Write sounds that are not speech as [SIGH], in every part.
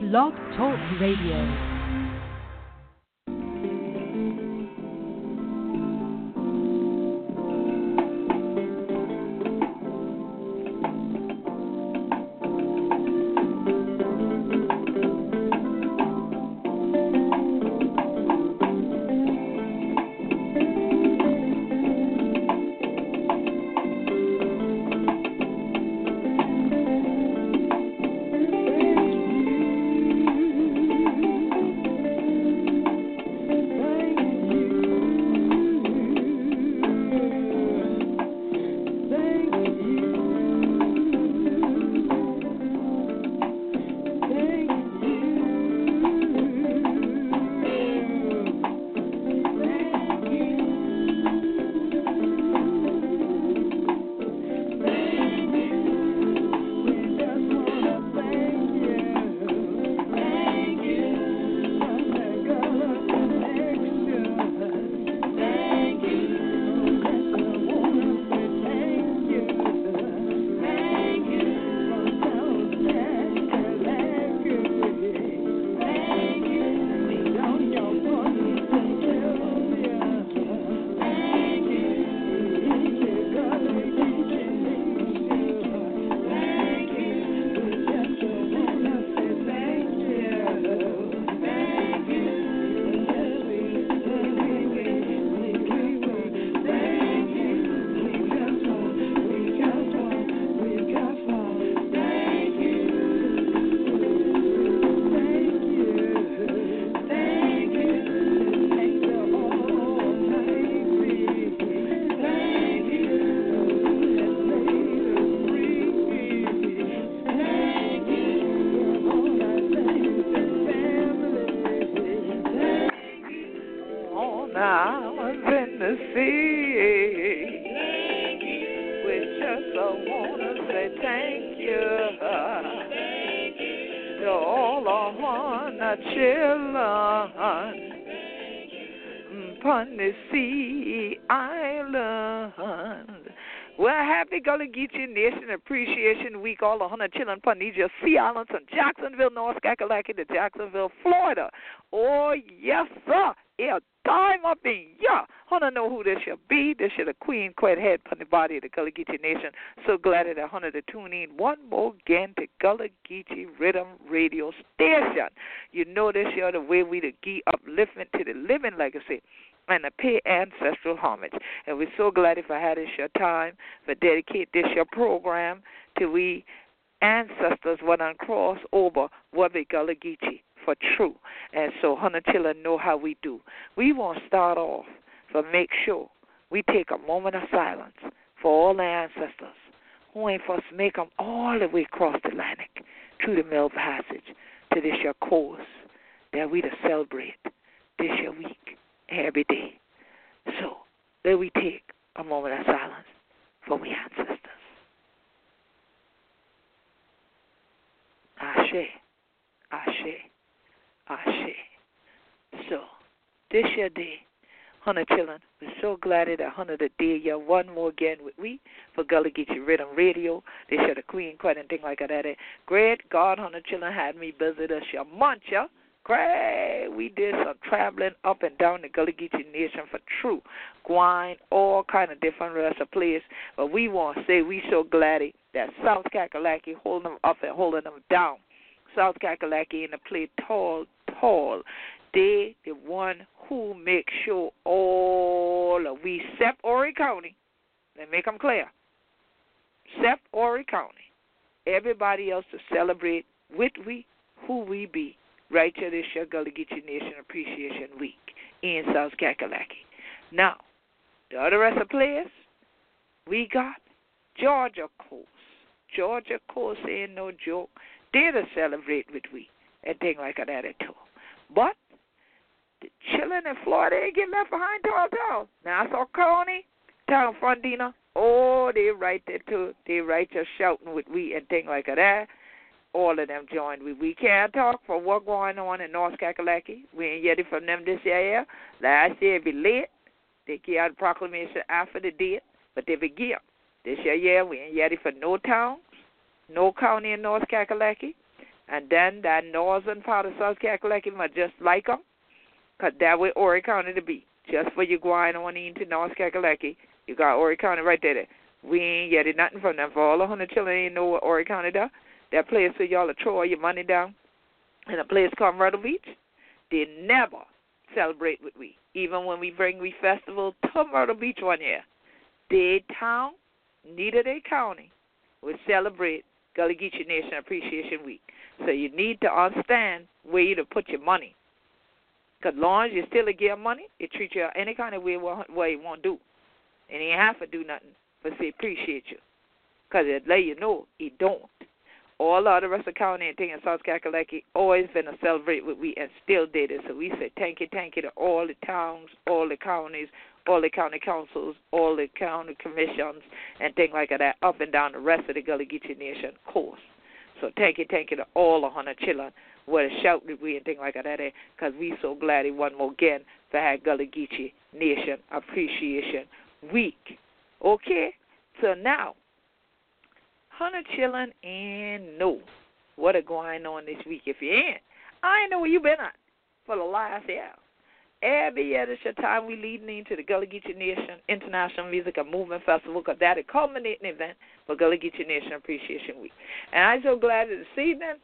Blog Talk Radio. All the hundred children upon these your sea islands from Jacksonville, North Kakalaki to Jacksonville, Florida. Oh yes, sir. Yeah, time up in yeah. Wanna know who this shall be? This shall the Queen Quet head upon the body of the Gullah Geechee Nation. So glad that I wanted to tune in one more again to Gullah Geechee Riddim Radio Station. You know this year the way we the gee upliftment to the living legacy and to pay ancestral homage. And we're so glad if I had this your time to dedicate this your program to we ancestors when on cross over Wabi Gullah for true. And so Hunatilla know how we do. We want to start off for make sure we take a moment of silence for all the ancestors who ain't for us make them all the way across the Atlantic through the Middle Passage to this your course that we to celebrate this your week every day. So let we take a moment of silence for we ancestors. Ashe, Ashe, Ashe. So, this year day, Hunter children, we're so glad that Hunter the day you one more again with we for Gullah Geechee Riddim Radio. They should the Queen Quet and thing like that. Great God, Hunter children had me visit us your month, Great. We did some traveling up and down the Gullah Geechee Nation for true. Gwine, all kind of different rest of place. But we want to say we so glad that South Kakalaki holding them up and holding them down. South Kakalaki in the play tall, tall. They the one who make sure all of we, except Horry County, let make them clear, except Horry County, everybody else to celebrate with we, who we be, right to this Gullah Geechee Nation Appreciation Week in South Kakalaki. Now, the other rest of players, we got Georgia Coast. Georgia course ain't no joke. They're to celebrate with we and thing like that too. But the children in Florida ain't get left behind tall tall. saw County, Town Fundina, oh they right there too. They right just shouting with we and thing like that. All of them joined. We we can't talk for what going on in North Kakalaki. We ain't get it from them this year. Last year it be late. They get out proclamation after the date, but they be give. This year, we ain't ready for no towns, no county in North Kakalaki. And then that northern part of South Kakalaki might just like them, because that way Horry County to be. Just for you going on into North Kakalaki, you got Horry County right there. We ain't getting nothing from them. For all the hundred children ain't know what Horry County does. That place where y'all throw all your money down in a place called Myrtle Beach, they never celebrate with we. Even when we bring we festival to Myrtle Beach one year, they town, neither they county, will celebrate Gullah Geechee Nation Appreciation Week. So you need to understand where you to put your money. Because long as you still give money, it treat you any kind of way you want to do. And you ain't have to do nothing but say appreciate you. Because it let you know it don't all rest of county and thing in South Kakalaki always been a celebrate what we and still did it. So we say thank you, thank you to all the towns, all the counties, all the county councils, all the county commissions and things like that up and down the rest of the Gullah Geechee Nation course. So thank you, thank you to all the hundred children what a shout did we and things like that eh? because we so glad it one more again to have Gullah Geechee Nation Appreciation Week. Okay, so now Hunter chilling and know what are going on this week. If you ain't, I ain't know where you been at for the last year. Every year this your time we leading into the Gullah Geechee Nation International Music and Movement Festival because that is a culminating event for Gullah Geechee Nation Appreciation Week. And I'm so glad that this evening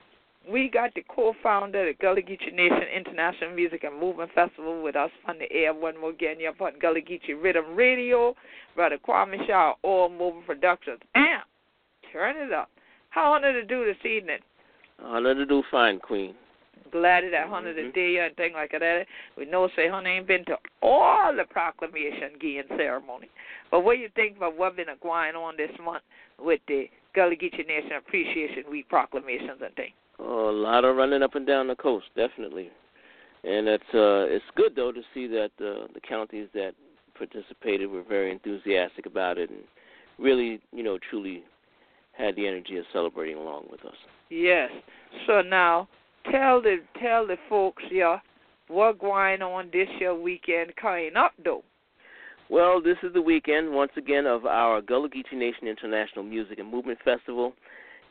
we got the co-founder of the Gullah Geechee Nation International Music and Movement Festival with us on the air one more again. You're on Gullah Geechee Riddim Radio, Brother Kwame Sha, All Mobile Productions. And Turn it up. How honor to do this evening? Honor to do fine, Queen. Glad that honor mm-hmm. to do and thing like that. We know say honey ain't been to all the proclamation giving ceremony. But what do you think about what been going on this month with the Gullah Geechee Nation Appreciation Week proclamations and things? Oh, a lot of running up and down the coast, definitely. And it's uh it's good though to see that uh, the counties that participated were very enthusiastic about it and really, you know, truly had the energy of celebrating along with us. Yes. So now tell the tell the folks yeah what going on this year weekend coming up though. Well, this is the weekend once again of our Gullah Geechee Nation International Music and Movement Festival.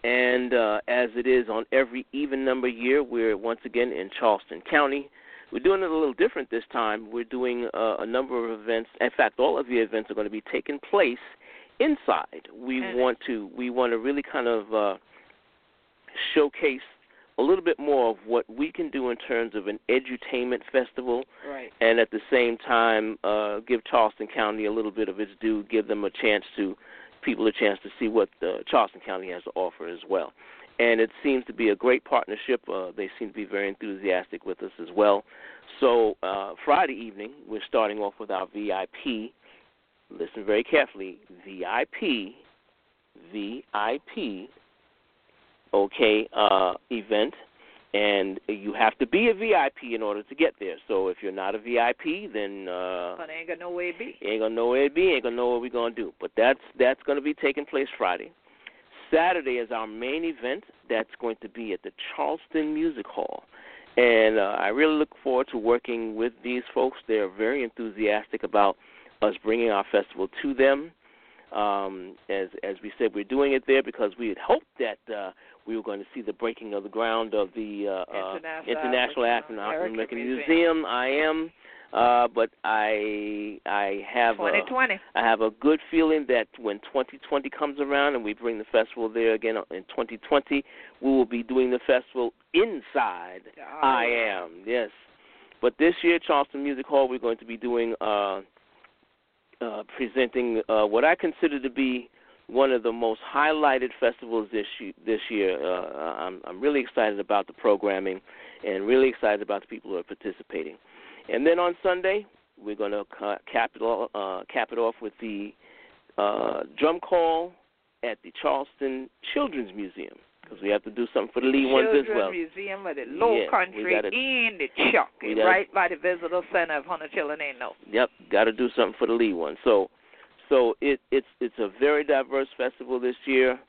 And uh, as it is on every even number year, we're once again in Charleston County. We're doing it a little different this time. We're doing uh, a number of events. In fact, all of the events are going to be taking place inside. We mm-hmm. want to we want to really kind of uh, showcase a little bit more of what we can do in terms of an edutainment festival, right. and at the same time uh, give Charleston County a little bit of its due, give them a chance to people a chance to see what uh, Charleston County has to offer as well. And it seems to be a great partnership. Uh, they seem to be very enthusiastic with us as well. So uh, Friday evening, we're starting off with our VIP listen very carefully, VIP, VIP, okay, uh, event, and you have to be a VIP in order to get there. So if you're not a VIP, then uh, but ain't gonna know where it be. Ain't gonna know where it be. Ain't gonna know what we're gonna do. But that's that's gonna be taking place Friday. Saturday is our main event. That's going to be at the Charleston Music Hall. And uh, I really look forward to working with these folks. They're very enthusiastic about us bringing our festival to them. Um, as as we said, we're doing it there because we had hoped that uh, we were going to see the breaking of the ground of the uh, uh International, International African American Museum. Museum. I am. Uh, but I I have 2020. A, I have a good feeling that when 2020 comes around and we bring the festival there again in 2020, we will be doing the festival inside. Oh, I am yes. But this year, Charleston Music Hall, we're going to be doing uh, uh, presenting uh, what I consider to be one of the most highlighted festivals this. This year, uh, I'm, I'm really excited about the programming, and really excited about the people who are participating. And then on Sunday, we're going to cap it, all, uh, cap it off with the uh, drum call at the Charleston Children's Museum because we have to do something for the Lee ones as well. Museum of the Low yeah, Country gotta, in the Chuck, right by the Visitor Center of Hunter Children ain't no. Yep, got to do something for the Lee ones. So, so it, it's it's a very diverse festival this year.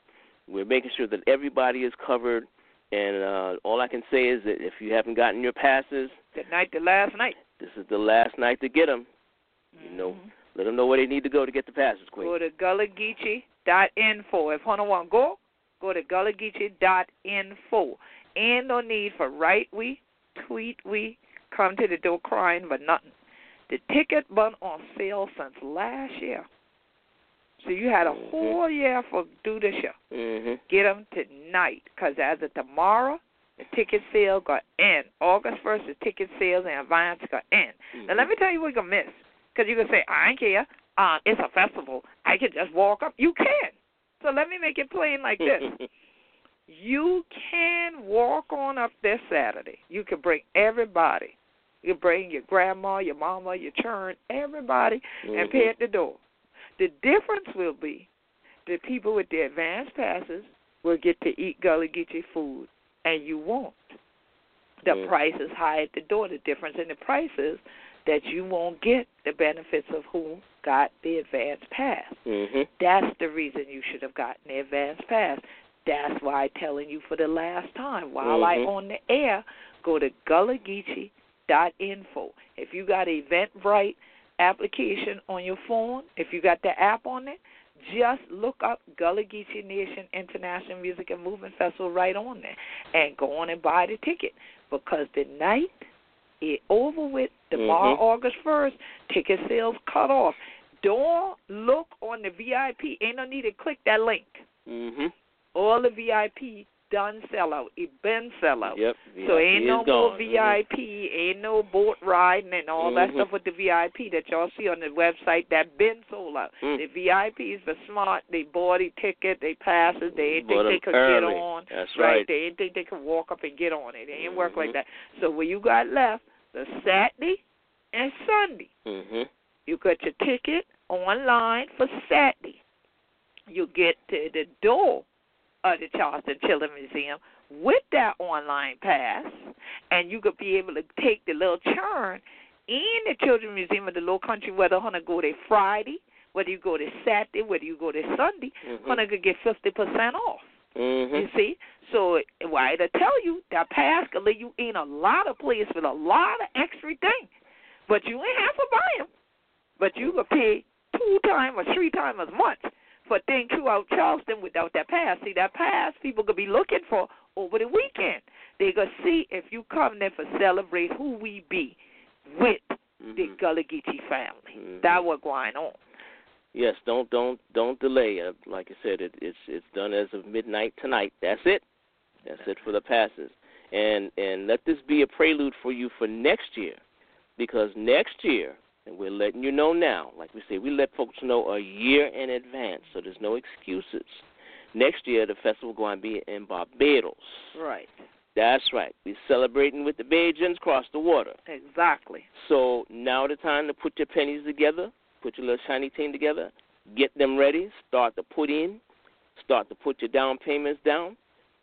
We're making sure that everybody is covered, and uh, all I can say is that if you haven't gotten your passes, tonight the last night. This is the last night to get them. Mm-hmm. You know, let them know where they need to go to get the passes, Queen. Go to gullahgeechee.info. If Hunter want to go, go to gullahgeechee.info. And no need for write we, tweet we, come to the door crying for nothing. The ticket been on sale since last year. So you had a Mhm. whole year for do the show. Mhm. Get them tonight, cause as of tomorrow, the ticket sale got end. August first, the ticket sales and advance got end. Now let me tell you what you're gonna miss, cause you can say I ain't care. Uh, it's a festival. I can just walk up. You can. So let me make it plain like this. [LAUGHS] You can walk on up this Saturday. You can bring everybody. You bring your grandma, your mama, your churn, everybody, and pay at the door. The difference will be the people with the advance passes will get to eat Gullah Geechee food, and you won't. The Mm. price is high at the door. The difference in the price is that you won't get the benefits of who got the advance pass. Mhm. That's the reason you should have gotten the advance pass. That's why I'm telling you for the last time. While I Mhm. on the air, go to gullahgeechee.info. If you got Eventbrite application on your phone, if you got the app on it, just look up Gullah Geechee Nation International Music and Movement Festival right on there and go on and buy the ticket because the night is over with tomorrow, Mhm. August 1st. Ticket sales cut off. Don't look on the VIP. Ain't no need to click that link. Mhm. All the VIP done sell out. It been sell out. Yep. So VIP ain't no more gone. VIP, ain't no boat riding and all that Mhm. stuff with the VIP that y'all see on the website that been sold out. Mm. The VIPs were smart. They bought a ticket, they passes, they ain't think they could early. get on. That's right. right. They ain't think they could walk up and get on it. It ain't work like Mhm. that. So what you got left, the Saturday and Sunday. Mm-hmm. You got your ticket online for Saturday. You get to the door of the Charleston Children's Museum with that online pass, and you could be able to take the little churn in the Children's Museum of the Low Country, whether you go there Friday, whether you go there Saturday, whether you go there Sunday, Mhm. you could get 50% off. You Mhm. see? So why to tell you that pass can let you in a lot of places with a lot of extra things, but you ain't have to buy them. But you could pay two times or three times as much for things throughout Charleston without that pass. See, that pass people could be looking for over the weekend. They could see if you come there for celebrate who we be with the Mhm. Gullah Geechee family. Mhm. That what going on. Yes, don't don't don't delay. Uh, like I said, it, it's it's done as of midnight tonight. That's it. That's it for the passes. And and let this be a prelude for you for next year, because next year, and we're letting you know now. Like we say, we let folks know a year in advance, so there's no excuses. Next year, the festival going to be in Barbados. Right. That's right. We're celebrating with the Bajans across the water. Exactly. So now the time to put your pennies together, put your little shiny team together, get them ready, start to put in, start to put your down payments down.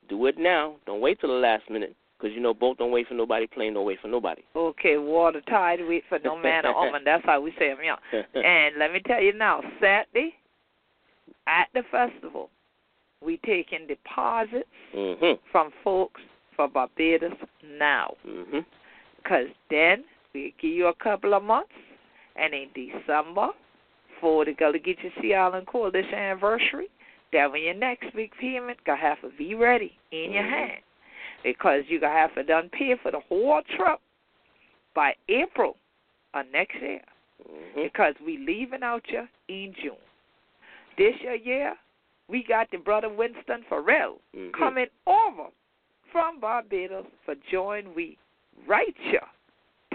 Do it now. Don't wait till the last minute, because you know both don't wait for nobody, plane don't wait for nobody. Okay, water tide, wait for no man or woman. That's how we say them, yeah. [LAUGHS] And let me tell you now, Saturday at the festival, we taking deposits mhm. from folks for Barbados now. Because then we give you a couple of months, and in December, for the Gullah Geechee Sea Island Coalition anniversary, that when your next big payment, gonna have to be ready in your Mhm. hand. Because you're gonna have to done pay for the whole trip by April of next year. Mhm. Because we leaving out you in June. This year, yeah, we got the brother Winston Farrell Mhm. coming over from Barbados for join we right here.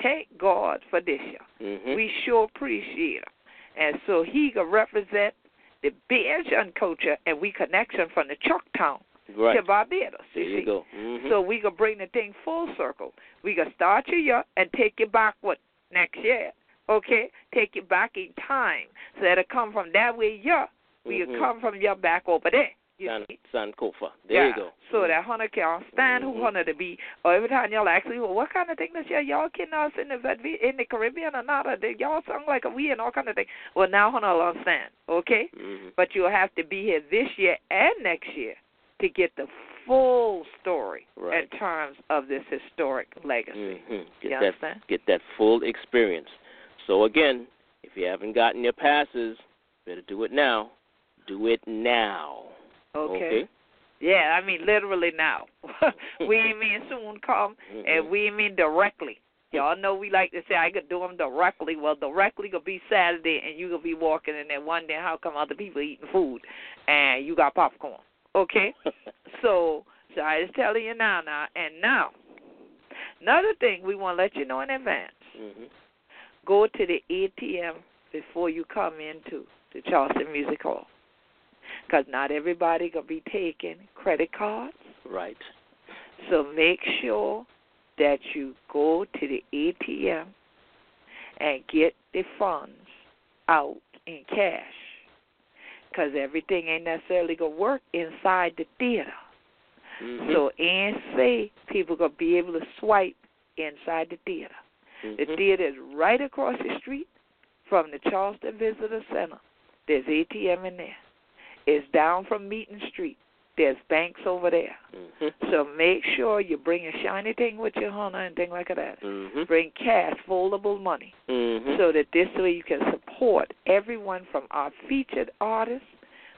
Thank God for this year. Mhm. We sure appreciate him. And so he can represent the Bajan culture and we connection from the Chucktown right. to Barbados. There You you see? go. Mhm. So we can bring the thing full circle. We can start you here and take you backward next year. Okay? Take you back in time. So that'll come from that way here. We Mhm. come from your back over there. You San, see? Sankofa. There yeah. you go. So Mhm. that hunter can stand Mhm. who hunter to be. Or every time y'all ask me, well, what kind of thing does y'all y'all can us in the in the Caribbean or not? Or they- y'all sound like a we and all kind of thing. Well, now hunter will understand. Okay. Mhm. But you'll have to be here this year and next year to get the full story Right. in terms of this historic legacy. Mhm. Get You that understand? get that full experience. So again, if you haven't gotten your passes, better do it now. Do it now. Okay. Okay. Yeah, I mean literally now. [LAUGHS] we ain't mean [LAUGHS] soon come, Mm-hmm. and we ain't mean directly. Y'all know we like to say I could do them directly. Well, directly gonna be Saturday, and you gonna be walking in there wondering how come other people eating food, and you got popcorn. Okay, [LAUGHS] so so I just telling you now, now, and now. Another thing we want to let you know in advance. Mhm. Go to the ATM before you come into the Charleston Music Hall, because not everybody gonna be taking credit cards. Right. So make sure that you go to the ATM and get the funds out in cash. Because everything ain't necessarily to work inside the theater. Mhm. So, and say people to be able to swipe inside the theater. The Mhm. theater is right across the street from the Charleston Visitor Center. There's ATM in there. It's down from Meeting Street. There's banks over there. Mhm. So make sure you bring a shiny thing with you, honey, and thing like that. Mhm. Bring cash, foldable money, Mhm. so that this way you can support everyone from our featured artist,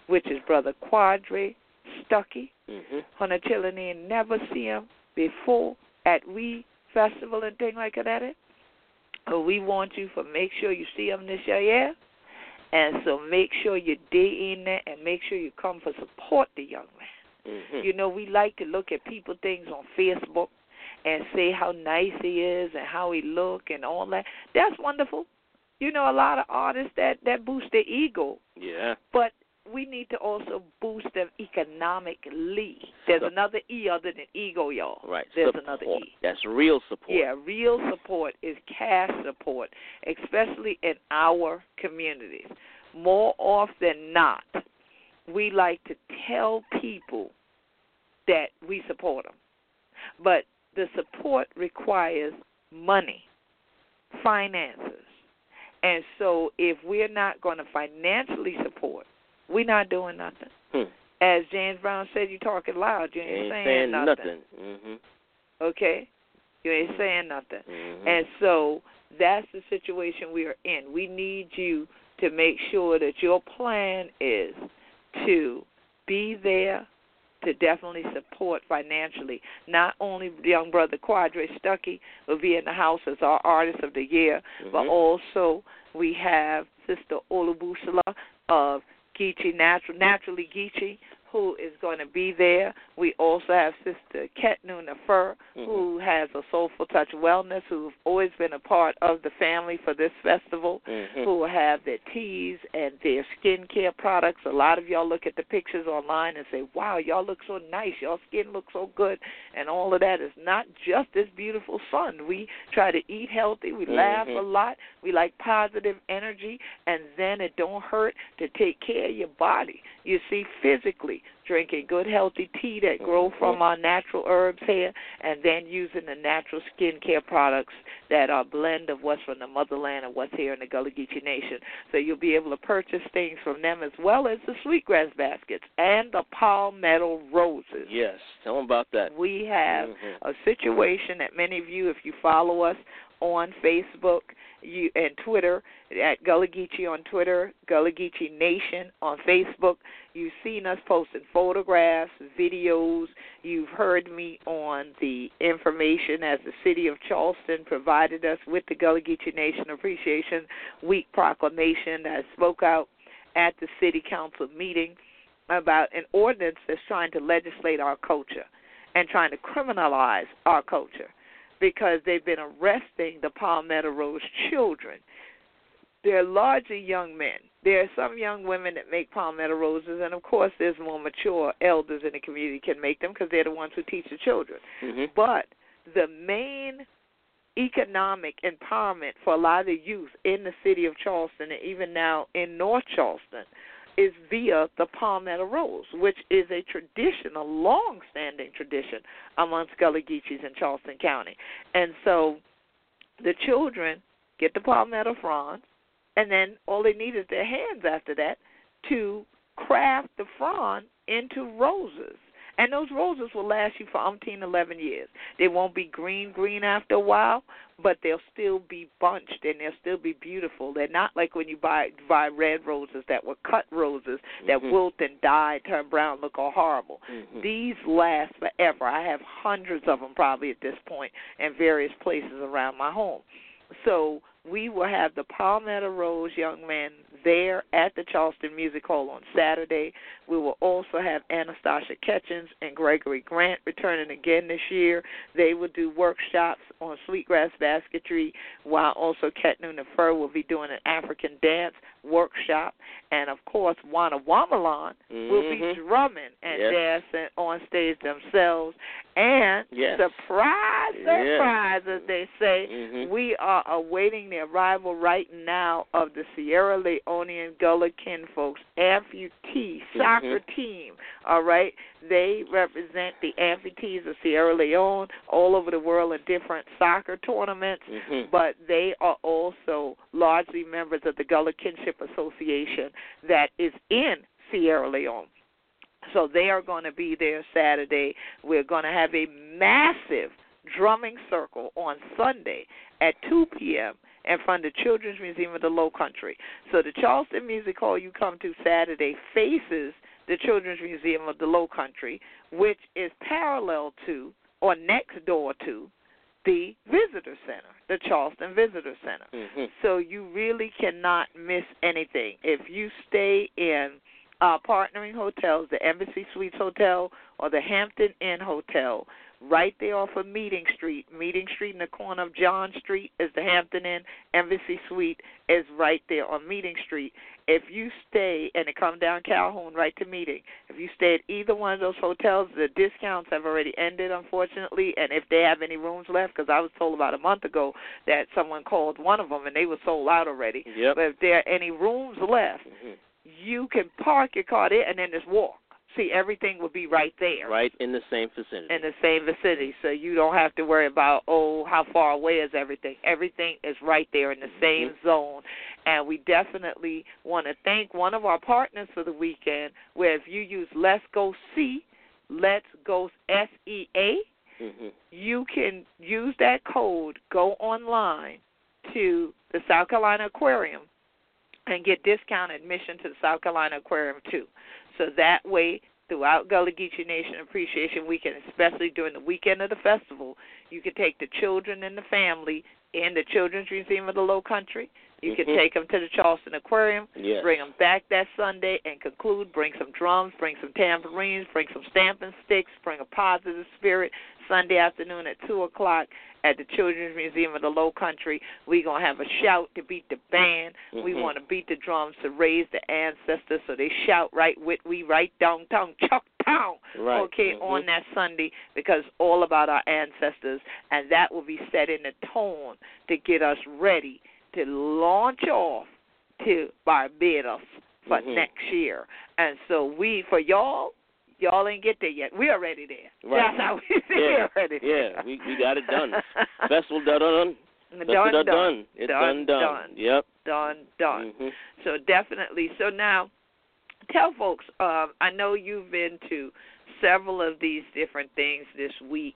which is Brother Quadre Stuckey. Mhm. Honey, children ain't never see him before at We Festival and thing like that. Uh, We want you to make sure you see him this year, yeah? And so make sure you day in there and make sure you come for support the young man. Mhm. You know, we like to look at people things on Facebook and say how nice he is and how he look and all that. That's wonderful. You know, a lot of artists that that boost their ego, Yeah. but we need to also boost them economically. There's So- another E other than ego, y'all. Right. There's support. another E. That's real support. Yeah, real support is cash support, especially in our communities. More often than not, we like to tell people that we support them. But the support requires money, finances. And so if we're not going to financially support, we're not doing nothing. Hmm. As James Brown said, you're talking loud. You ain't, Ain't saying, nothing. nothing. Mhm. Okay? You ain't saying nothing. Mm-hmm. And so that's the situation we are in. We need you to make sure that your plan is to be there to definitely support financially. Not only young brother Quadre Stuckey will be in the house as our artist of the year, but Mhm. also we have Sister Olubushala of Geechee Natural Naturally Geechee who is going to be there. We also have Sister Ketnu Nefer, Mhm. who has a Soulful Touch Wellness, who've always been a part of the family for this festival, Mhm. who will have their teas and their skincare products. A lot of y'all look at the pictures online and say, wow, y'all look so nice. Y'all skin looks so good. And all of that is not just this beautiful sun. We try to eat healthy. We laugh a lot. We like positive energy. And then it don't hurt to take care of your body. You see, physically, country drinking good healthy tea that grow Mhm. from our natural herbs here, and then using the natural skincare products that are a blend of what's from the motherland and what's here in the Gullah Geechee Nation. So you'll be able to purchase things from them as well as the sweetgrass baskets and the palmetto roses. Yes. Tell them about that. We have Mhm. a situation that many of you, if you follow us on Facebook you and Twitter, at Gullah Geechee on Twitter, Gullah Geechee Nation on Facebook, you've seen us posting photographs, videos. You've heard me on the information as the city of Charleston provided us with the Gullah Geechee Nation Appreciation Week proclamation that spoke out at the city council meeting about an ordinance that's trying to legislate our culture and trying to criminalize our culture because they've been arresting the Palmetto Rose children. They're largely young men. There are some young women that make palmetto roses, and of course, there's more mature elders in the community can make them because they're the ones who teach the children. Mhm. But the main economic empowerment for a lot of the youth in the city of Charleston and even now in North Charleston is via the palmetto rose, which is a tradition, a long-standing tradition amongst Gullah Geechees in Charleston County. And so the children get the palmetto fronds, and then all they need is their hands after that to craft the frond into roses. And those roses will last you for umpteen eleven years. They won't be green green after a while, but they'll still be bunched and they'll still be beautiful. They're not like when you buy buy red roses that were cut roses that Mhm. wilt and die, turn brown, look all horrible. Mhm. These last forever. I have hundreds of them probably at this point in various places around my home. So we will have the Palmetto Rose young men there at the Charleston Music Hall on Saturday. We will also have Anastasia Ketchens and Gregory Grant returning again this year. They will do workshops on sweetgrass basketry, while also Ketnu Fur will be doing an African dance workshop. And of course, Wana Wamalan will be Mhm. drumming and Yes. dancing on stage themselves. And Yes. surprise, surprise, as they say, Mhm. we are awaiting the arrival right now of the Sierra Leonean Gullah Kinfolks amputee soccer Mhm. team. All right, they represent the amputees of Sierra Leone all over the world in different soccer tournaments Mhm. but they are also largely members of the Gullah Kinship Association that is in Sierra Leone. So they are going to be there Saturday. We're going to have a massive drumming circle on Sunday at 2 p.m. in front of the Children's Museum of the Low Country. So the Charleston Music Hall you come to Saturday faces the Children's Museum of the Low Country, which is parallel to or next door to the Visitor Center, the Charleston Visitor Center. Mhm. So you really cannot miss anything. If you stay in uh, partnering hotels, the Embassy Suites Hotel or the Hampton Inn Hotel, right there off of Meeting Street. Meeting Street in the corner of John Street is the Hampton Inn. Embassy Suite is right there on Meeting Street. If you stay and it come down Calhoun right to Meeting, if you stay at either one of those hotels, the discounts have already ended, unfortunately. And if they have any rooms left, because I was told about a month ago that someone called one of them and they were sold out already. Yep. But if there are any rooms left, Mhm. you can park your car there and then just walk. See, everything will be right there Right in the same vicinity. in the same vicinity, so you don't have to worry about oh how far away is everything. Everything is right there in the same zone, and we definitely want to thank one of our partners for the weekend. Where if you use Let's Go See, Let's Go S E A, Mhm. you can use that code, go online to the South Carolina Aquarium and get discount admission to the South Carolina Aquarium too. So that way, throughout Gullah Geechee Nation Appreciation Weekend, especially during the weekend of the festival, you can take the children and the family in the Children's Museum of the Low Country. You can Mhm. take them to the Charleston Aquarium, Yes. bring them back that Sunday and conclude. Bring some drums, bring some tambourines, bring some stamping sticks, bring a positive spirit. Sunday afternoon at 2 o'clock at the Children's Museum of the Low Country. We're going to have a shout to beat the band. We Mhm. want to beat the drums to raise the ancestors so they shout right with we right downtown, chuck town. Right. Okay, Mhm. on that Sunday because all about our ancestors, and that will be setting the tone to get us ready to launch off to Barbados for Mhm. next year. And so we, for y'all, y'all ain't get there yet. We already there. Right. That's how we Yeah. we [LAUGHS] already there. Yeah, we we got it done. Festival done done. done, Festival done, done. It's done, done done. done. Yep. done, done. Mhm. So definitely. So now, tell folks. Um, I know you've been to several of these different things this week,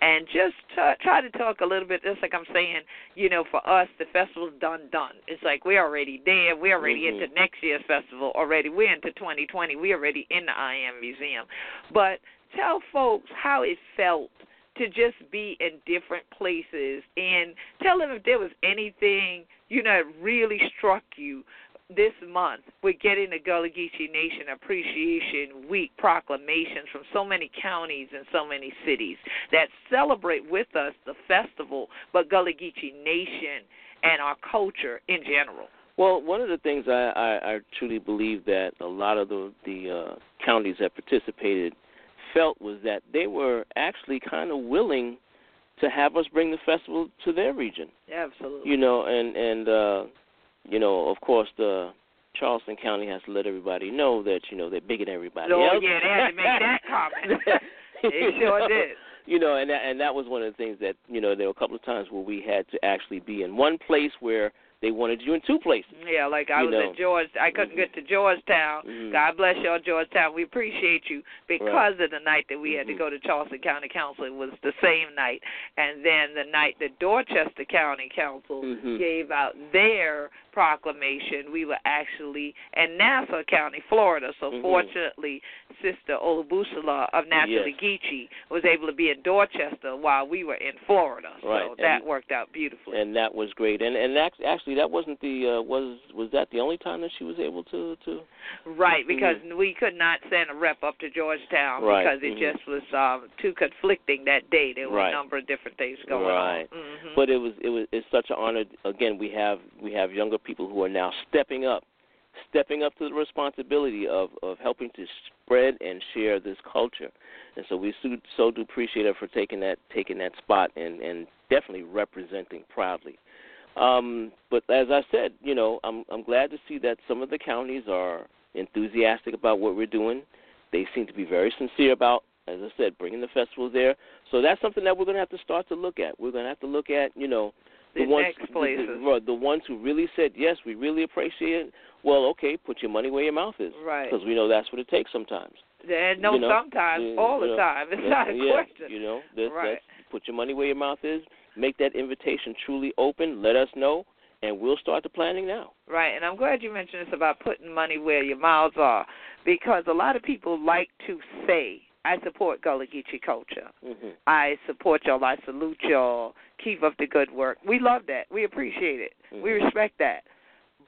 and just t- try to talk a little bit. Just like I'm saying, you know, for us, the festival's done, done. It's like we're already there. We're already Mhm. into next year's festival already. We're into 2020. We're already in the I Am Museum. But tell folks how it felt to just be in different places and tell them if there was anything you know that really struck you this month we're getting the Gullah Geechee Nation Appreciation Week proclamations from so many counties and so many cities that celebrate with us the festival, but Gullah Geechee Nation and our culture in general. Well, one of the things I, I, I truly believe that a lot of the the uh, counties that participated felt was that they were actually kind of willing to have us bring the festival to their region. Absolutely. You know, and and uh, you know, of course, the Charleston County has to let everybody know that you know they're bigger than everybody oh else. yeah, they had to make that [LAUGHS] comment. [LAUGHS] they You sure know? did. you know, and that, and that was one of the things that you know there were a couple of times where we had to actually be in one place where they wanted you in two places. Yeah, like I was know. at George. I couldn't Mhm. get to Georgetown. Mhm. God bless y'all, Georgetown. We appreciate you because Right. of the night that we had to Mhm. go to Charleston County Council. It was the same night, and then the night that Dorchester County Council Mhm. gave out their proclamation, we were actually in Nassau County, Florida. So Mhm. fortunately, Sister Olabusala of Naturally Yes. Geechee was able to be in Dorchester while we were in Florida. Right, So and- that worked out beautifully. and that was great. And and act- actually, that wasn't the uh, was was that the only time that she was able to to. Right, because Mhm. we could not send a rep up to Georgetown Right, because it mhm. just was um too conflicting that day. There were Right. a number of different things going Right. on. Mhm. But it was it was it's such an honor. Again, we have we have younger people who are now stepping up, stepping up to the responsibility of of helping to spread and share this culture. And so we so, so do appreciate her for taking that taking that spot and and definitely representing proudly. Um, but as I said, you know, I'm I'm glad to see that some of the counties are enthusiastic about what we're doing. They seem to be very sincere about, as I said, bringing the festival there. So that's something that we're going to have to start to look at. We're going to have to look at, you know, the, The ones next places. the, the ones who really said yes, we really appreciate it. Well, okay, put your money where your mouth is, Right. Because we know that's what it takes sometimes. And no, you know, sometimes, you- all you the know, time. [LAUGHS] It's Yeah, not a yeah, question. You know, that's, Right. that's put your money where your mouth is. Make that invitation truly open. Let us know, and we'll start the planning now. Right, and I'm glad you mentioned this about putting money where your mouths are, because a lot of people like to say, "I support Gullah Geechee culture. hmm I support y'all. I salute y'all. Keep up the good work. We love that. We appreciate it. We Mhm. respect that.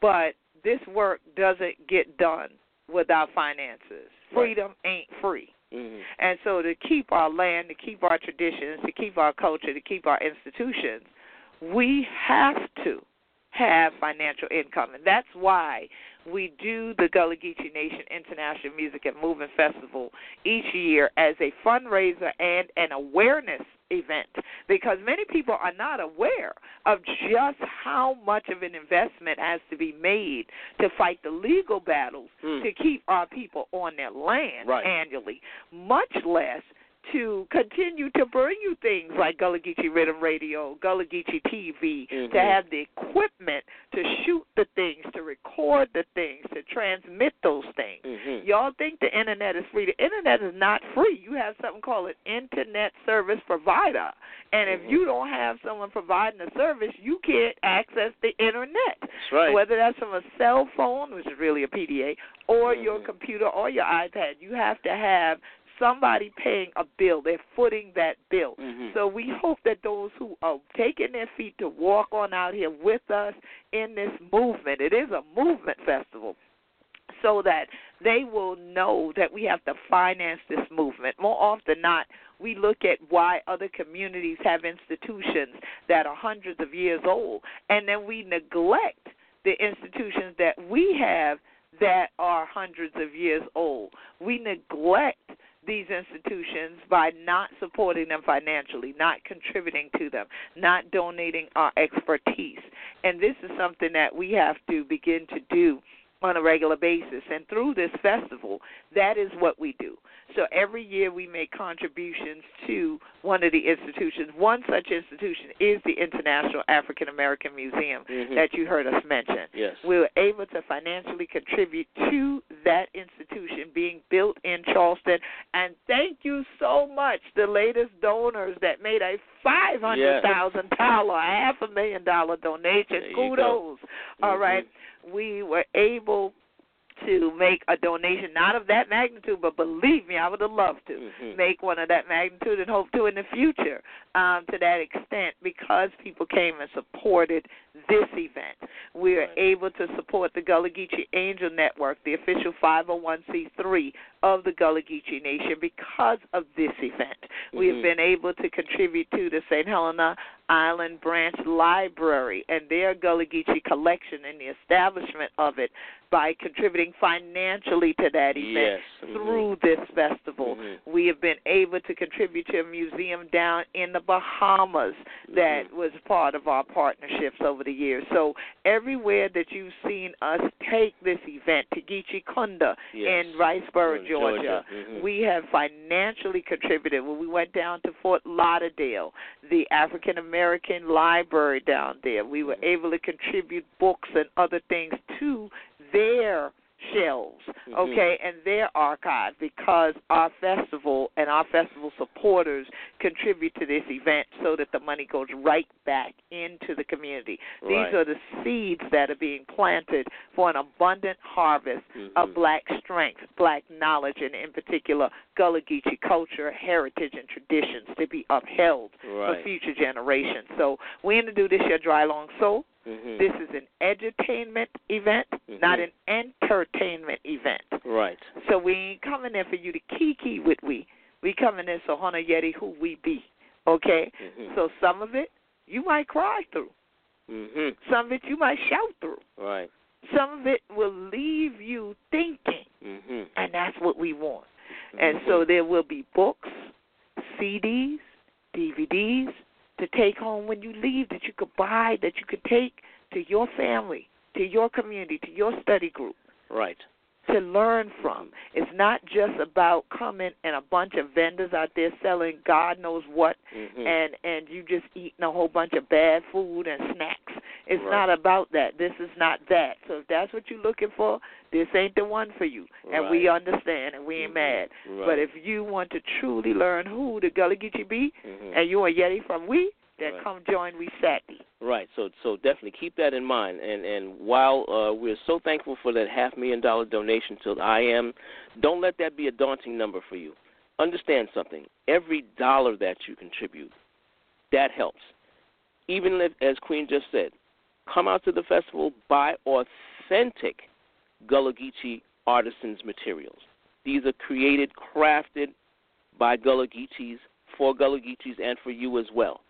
But this work doesn't get done without finances. Right. Freedom ain't free. hmm And so to keep our land, to keep our traditions, to keep our culture, to keep our institutions, we have to have financial income. And that's why we do the Gullah Geechee Nation International Music and Movement Festival each year as a fundraiser and an awareness event because many people are not aware of just how much of an investment has to be made to fight the legal battles Hmm. to keep our people on their land Right. annually, much less to continue to bring you things like Gullah Geechee Riddim Radio, Gullah Geechee TV, Mhm. to have the equipment to shoot the things, to record the things, to transmit those things. hmm Y'all think the internet is free. The internet is not free. You have something called an internet service provider. And if Mhm. you don't have someone providing a service, you can't access the internet. That's right. Whether that's from a cell phone, which is really a PDA, or your Mhm. computer or your iPad, you have to have somebody paying a bill. They're footing that bill. Mhm. So we hope that those who are taking their feet to walk on out here with us in this movement, it is a movement festival, so that they will know that we have to finance this movement. More often than not, we look at why other communities have institutions that are hundreds of years old, and then we neglect the institutions that we have that are hundreds of years old. We neglect these institutions by not supporting them financially, not contributing to them, not donating our expertise. And this is something that we have to begin to do on a regular basis. And through this festival, that is what we do. So every year we make contributions to one of the institutions. One such institution is the International African American Museum Mhm. that you heard us mention Yes. we were able to financially contribute to that institution being built in Charleston. And thank you so much, the latest donors that made a five hundred thousand dollar, half a million dollar donation. Kudos. All Mhm. right, we were able to make a donation, not of that magnitude, but believe me, I would have loved to Mhm. make one of that magnitude and hope to in the future um, to that extent because people came and supported this event. We are Right. able to support the Gullah Geechee Angel Network, the official 501c3 of the Gullah Geechee Nation, because of this event. We have Mhm. been able to contribute to the St. Helena Island Branch Library and their Gullah Geechee collection and the establishment of it by contributing financially to that event Yes. Mhm. through this festival. Mhm. We have been able to contribute to a museum down in the Bahamas that Mhm. was part of our partnerships over the years. So everywhere that you've seen us take this event, to Geechee Kunda Yes. in Riceboro, Georgia. Georgia. Mhm. We have financially contributed. When we went down to Fort Lauderdale, the African American Library down there, we were Mhm. able to contribute books and other things to their shelves, Mhm. okay, and their archive because our festival and our festival supporters contribute to this event so that the money goes right back into the community. Right. These are the seeds that are being planted for an abundant harvest of Mhm. black strength, black knowledge, and in particular Gullah Geechee culture, heritage, and traditions to be upheld Right. for future generations. So we're going to do this year Dry Long Soul. Mhm. This is an edutainment event, not Mhm. an entertainment event. Right. So we ain't coming there for you to kiki with we. We coming there so Hana Yeti who we be. Okay? Mhm. So some of it you might cry through. Mhm. Some of it you might shout through. Right. Some of it will leave you thinking, Mhm. and that's what we want. And Mhm. so there will be books, CDs, DVDs to take home when you leave that you could buy, that you could take to your family, to your community, to your study group Right. To learn from. It's not just about coming and a bunch of vendors out there selling God knows what Mhm. and and you just eating a whole bunch of bad food and snacks. It's Right. not about that. This is not that. So if that's what you're looking for, this ain't the one for you. And we understand and we ain't Mhm. mad. Right. But if you want to truly learn who the Gullah Geechee be Mhm. and you are Yeti from we, then Right. come join we Saturday. Right. So so definitely keep that in mind. And and while uh, we're so thankful for that half million dollar donation to I am, don't let that be a daunting number for you. Understand something. Every dollar that you contribute, that helps. Even if, as Queen just said, come out to the festival, buy authentic Gullah Geechee artisans materials. These are created, crafted by Gullah Geechees, for Gullah Geechees, and for you as well.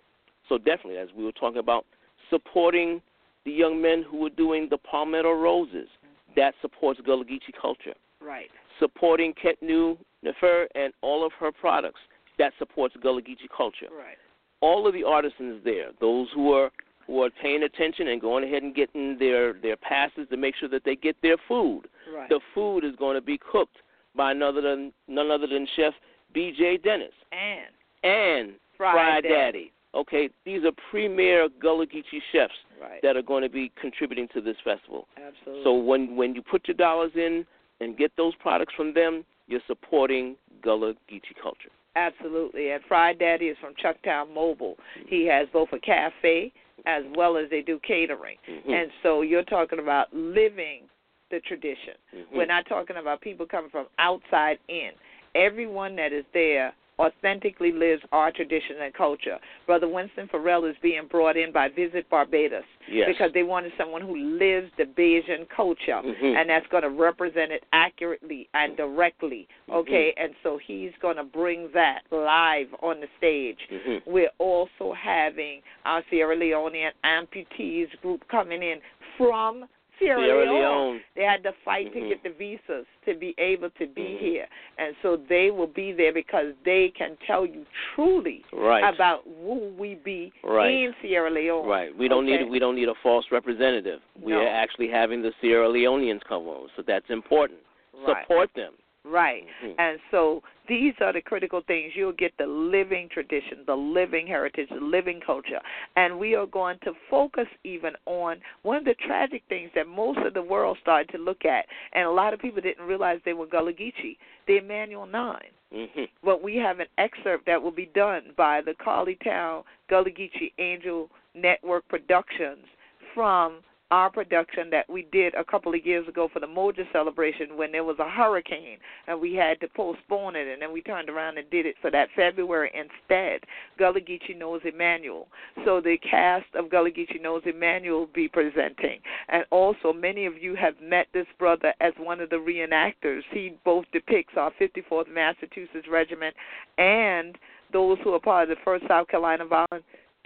So definitely, as we were talking about, supporting the young men who were doing the Palmetto Roses, that supports Gullah Geechee culture. Right. Supporting Ketnu Nefer and all of her products, that supports Gullah Geechee culture. Right. All of the artisans there, those who are who are paying attention and going ahead and getting their their passes to make sure that they get their food. Right. The food is going to be cooked by none other than none other than Chef B.J. Dennis and and Fried Fried Daddy. Daddy. Okay, these are premier Gullah Geechee chefs right. that are going to be contributing to this festival. Absolutely. So when when you put your dollars in and get those products from them, you're supporting Gullah Geechee culture. Absolutely. And Fried Daddy is from Chucktown Mobile. He has both a cafe as well as they do catering. Mm-hmm. And so you're talking about living the tradition. Mm-hmm. We're not talking about people coming from outside in. Everyone that is there authentically lives our tradition and culture. Brother Winston Farrell is being brought in by Visit Barbados Yes. because they wanted someone who lives the Bajan culture, Mhm. and that's going to represent it accurately and directly. Mhm. Okay, and so he's going to bring that live on the stage. Mhm. We're also having our Sierra Leonean amputees group coming in from Sierra, Sierra Leone. Leone. They had to fight to Mhm. get the visas to be able to be Mhm. here, and so they will be there because they can tell you truly Right. about who we be Right. in Sierra Leone. Right. We don't okay? need we don't need a false representative. We are actually having the Sierra Leoneans come over, so that's important. Right. Support them. Right. Mhm. And so these are the critical things. You'll get the living tradition, the living heritage, the living culture. And we are going to focus even on one of the tragic things that most of the world started to look at, and a lot of people didn't realize they were Gullah Geechee, the Emmanuel Nine. Mhm. But we have an excerpt that will be done by the Town Gullah Geechee Angel Network Productions from our production that we did a couple of years ago for the Moja celebration when there was a hurricane and we had to postpone it and then we turned around and did it for that February instead. Gullah Geechee Knows Emmanuel. So the cast of Gullah Geechee Knows Emmanuel will be presenting. And also many of you have met this brother as one of the reenactors. He both depicts our 54th Massachusetts Regiment and those who are part of the 1st South Carolina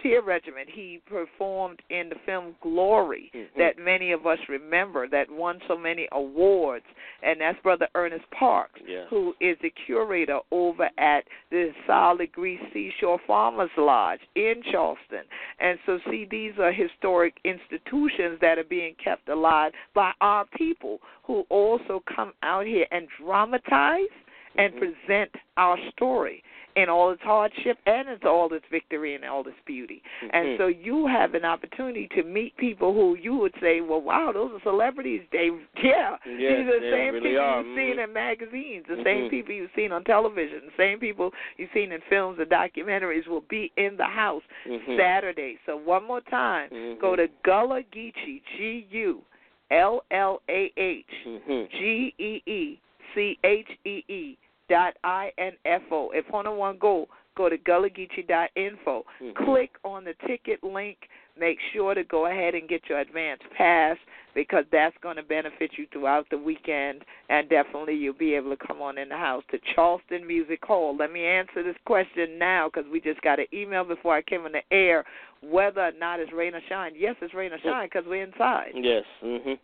Volunteer Regiment. He performed in the film Glory Mhm. that many of us remember that won so many awards. And that's Brother Ernest Parks, Yeah. who is the curator over at the Sol Legare Seashore Farmers Lodge in Charleston. And so, see, these are historic institutions that are being kept alive by our people who also come out here and dramatize and Mhm. present our story in all its hardship and in all its victory and all its beauty. And Mhm. so you have an opportunity to meet people who you would say, well, wow, those are celebrities. They, [LAUGHS] yeah, Yes, these are the same really people are. you've seen Mhm. in magazines, the same Mhm. people you've seen on television, the same people you've seen in films and documentaries will be in the house Mhm. Saturday. So one more time, go to Gullah Geechee, G U L L A H Mhm. G E E C H E E dot I N F O. If one one go, go to gullahgeechee dot info. Mhm. Click on the ticket link. Make sure to go ahead and get your advance pass because that's going to benefit you throughout the weekend, and definitely you'll be able to come on in the house to Charleston Music Hall. Let me answer this question now because we just got an email before I came on the air whether or not it's rain or shine. Yes, it's rain or shine because we're inside. Yes. Mhm.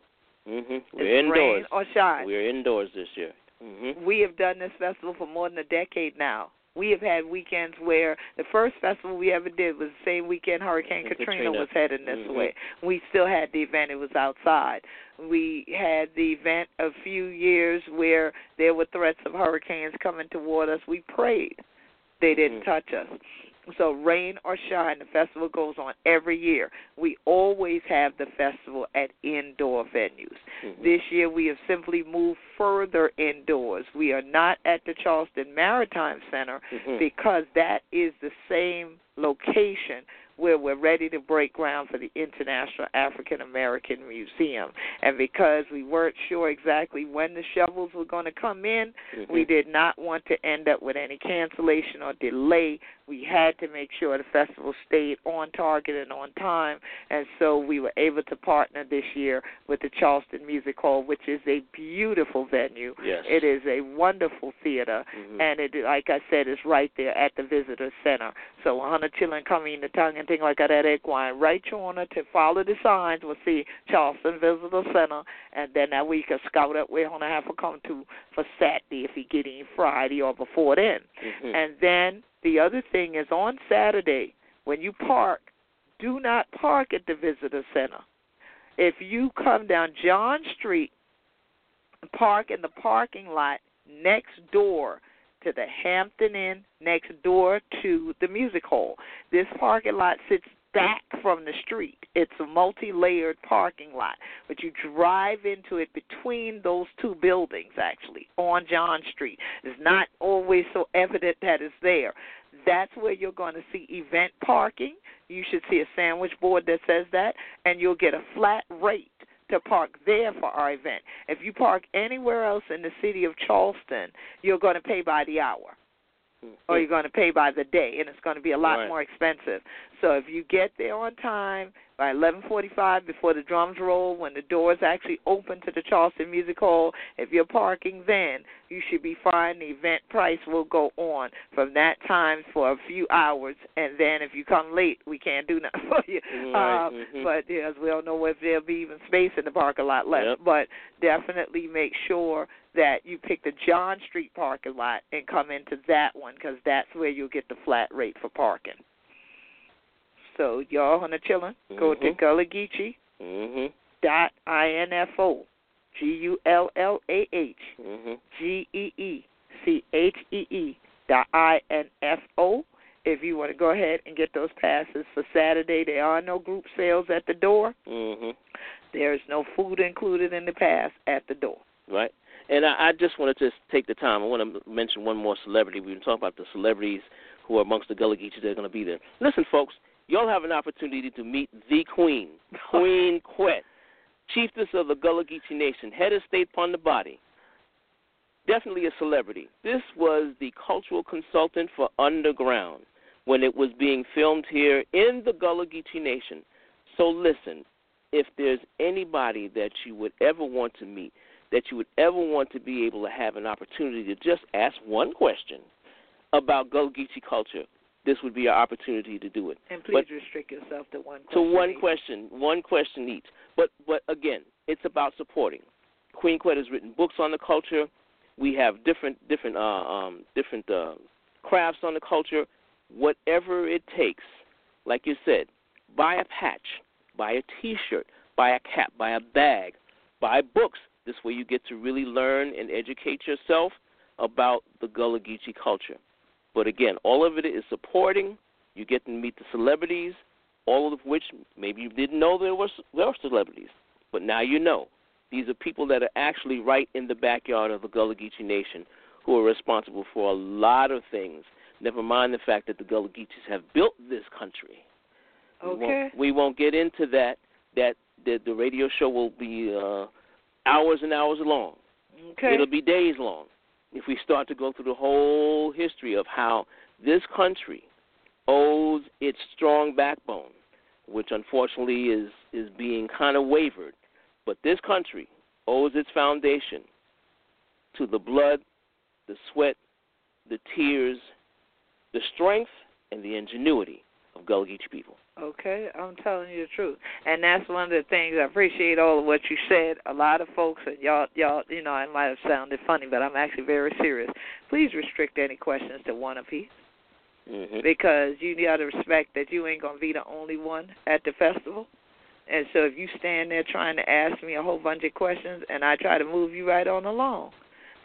Mhm. We're It's indoors. rain or shine. We're indoors this year. Mhm. we have done this festival for more than a decade now. We have had weekends where the first festival we ever did was the same weekend Hurricane Katrina, Katrina. was heading this Mhm. way. We still had the event, it was outside. We had the event a few years where there were threats of hurricanes coming toward us. We prayed. They didn't Mhm. touch us. So rain or shine, the festival goes on every year. We always have the festival at indoor venues. Mhm. This year we have simply moved further indoors. We are not at the Charleston Maritime Center Mhm. because that is the same location where we're ready to break ground for the International African American Museum. And because we weren't sure exactly when the shovels were going to come in, Mhm. we did not want to end up with any cancellation or delay. We had to make sure the festival stayed on target and on time, and so we were able to partner this year with the Charleston Music Hall, which is a beautiful venue. Yes. It is a wonderful theater, Mhm. and it, like I said, is right there at the visitor center. So, Hana children coming in the tongue and thing like that at Equine, right on it to follow the signs. We'll see Charleston Visitor Center, and then that we can scout up where Hana have to come to for Saturday if he get in Friday or before then. Mhm. And then the other thing is on Saturday when you park, do not park at the visitor center. If you come down John Street, park in the parking lot next door to the Hampton Inn, next door to the music hall. This parking lot sits back from the street. It's a multi-layered parking lot, but you drive into it between those two buildings actually on John Street. It's not always so evident that it's there. That's where you're going to see event parking. You should see a sandwich board that says that, and you'll get a flat rate to park there for our event. If you park anywhere else in the city of Charleston, you're going to pay by the hour mm-hmm. or you're going to pay by the day, and it's going to be a lot Right. more expensive. So if you get there on time by 11:45 before the drums roll, when the doors actually open to the Charleston Music Hall, if you're parking then, you should be fine. The event price will go on from that time for a few hours, and then if you come late, we can't do [LAUGHS] nothing for you. Right, Um, mhm. But yes, we don't know if there'll be even space in the parking lot left. Yep. But definitely make sure that you pick the John Street parking lot and come into that one because that's where you'll get the flat rate for parking. So y'all on the chillin', go to Mhm. Gullah Geechee Mhm. dot info, G U L L A H Mhm. G E E C H E E dot I N F O. If you want to go ahead and get those passes for Saturday, there are no group sales at the door. Mhm. There is no food included in the pass at the door. Right. And I, I just wanted to just take the time. I want to mention one more celebrity. We've been talking about the celebrities who are amongst the Gullah Geechees that are going to be there. Listen, folks, y'all have an opportunity to meet the Queen, [LAUGHS] Queen Quet, Chieftess of the Gullah Geechee Nation, head of state upon the body. Definitely a celebrity. This was the cultural consultant for Underground when it was being filmed here in the Gullah Geechee Nation. So listen, if there's anybody that you would ever want to meet, that you would ever want to be able to have an opportunity to just ask one question about Gullah Geechee culture, this would be your opportunity to do it. And please But- restrict yourself to one To one each. question, one question each. But but again, it's about supporting. Queen Quet has written books on the culture. We have different different uh, um, different uh, crafts on the culture. Whatever it takes, like you said, buy a patch, buy a T-shirt, buy a cap, buy a bag, buy books. This way you get to really learn and educate yourself. about the Gullah Geechee culture. But again, all of it is supporting. You get to meet the celebrities, all of which maybe you didn't know there were there were celebrities, but now you know. These are people that are actually right in the backyard of the Gullah Geechee Nation who are responsible for a lot of things. Never mind the fact that the Gullah Geechees have built this country. Okay. We won't, we won't get into that. That the, the radio show will be uh, hours and hours long. Okay. It'll be days long if we start to go through the whole history of how this country owes its strong backbone, which unfortunately is is being kind of wavered. But this country owes its foundation to the blood, the sweat, the tears, the strength, and the ingenuity of Gullah Geechee people. Okay, I'm telling you the truth, and that's one of the things I appreciate all of what you said. A lot of folks, and y'all, y'all, you know, I might have sounded funny, but I'm actually very serious. Please restrict any questions to one apiece, Mm-hmm. because you got to respect that you ain't gonna be the only one at the festival. And so if you stand there trying to ask me a whole bunch of questions, and I try to move you right on along,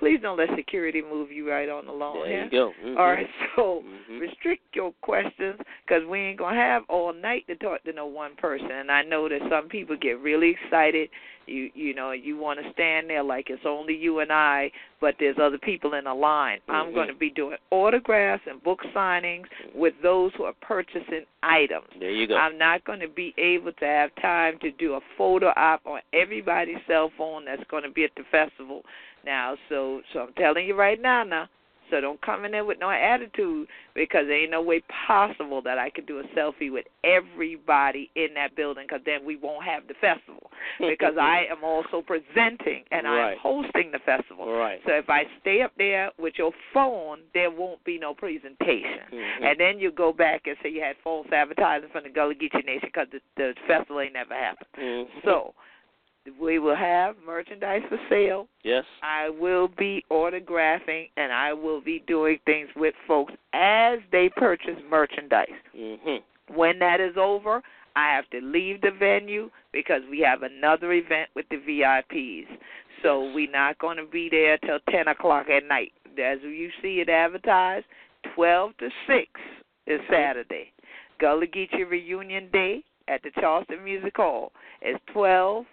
please don't let security move you right on along. There yeah? you go. Mhm. All right, [LAUGHS] so Mhm. restrict your questions because we ain't gonna have all night to talk to no one person. And I know that some people get really excited. You you know you want to stand there like it's only you and I, but there's other people in the line. I'm Mhm. going to be doing autographs and book signings with those who are purchasing items. There you go. I'm not going to be able to have time to do a photo op on everybody's cell phone that's going to be at the festival now. So, so I'm telling you right now, now. So don't come in there with no attitude because there ain't no way possible that I could do a selfie with everybody in that building because then we won't have the festival [LAUGHS] because I am also presenting and Right. I'm hosting the festival. Right. So if I stay up there with your phone, there won't be no presentation. Mhm. And then you go back and say you had false advertising from the Gullah Geechee Nation because the, the festival ain't never happened. Mhm. So we will have merchandise for sale. yes. I will be autographing and I will be doing things with folks as they purchase merchandise. Mhm. When that is over, I have to leave the venue because we have another event with the VIPs. So we're not going to be there till 10 o'clock at night. As you see it advertised, 12 to 6 is Saturday. Gullah Geechee Reunion Day at the Charleston Music Hall is 12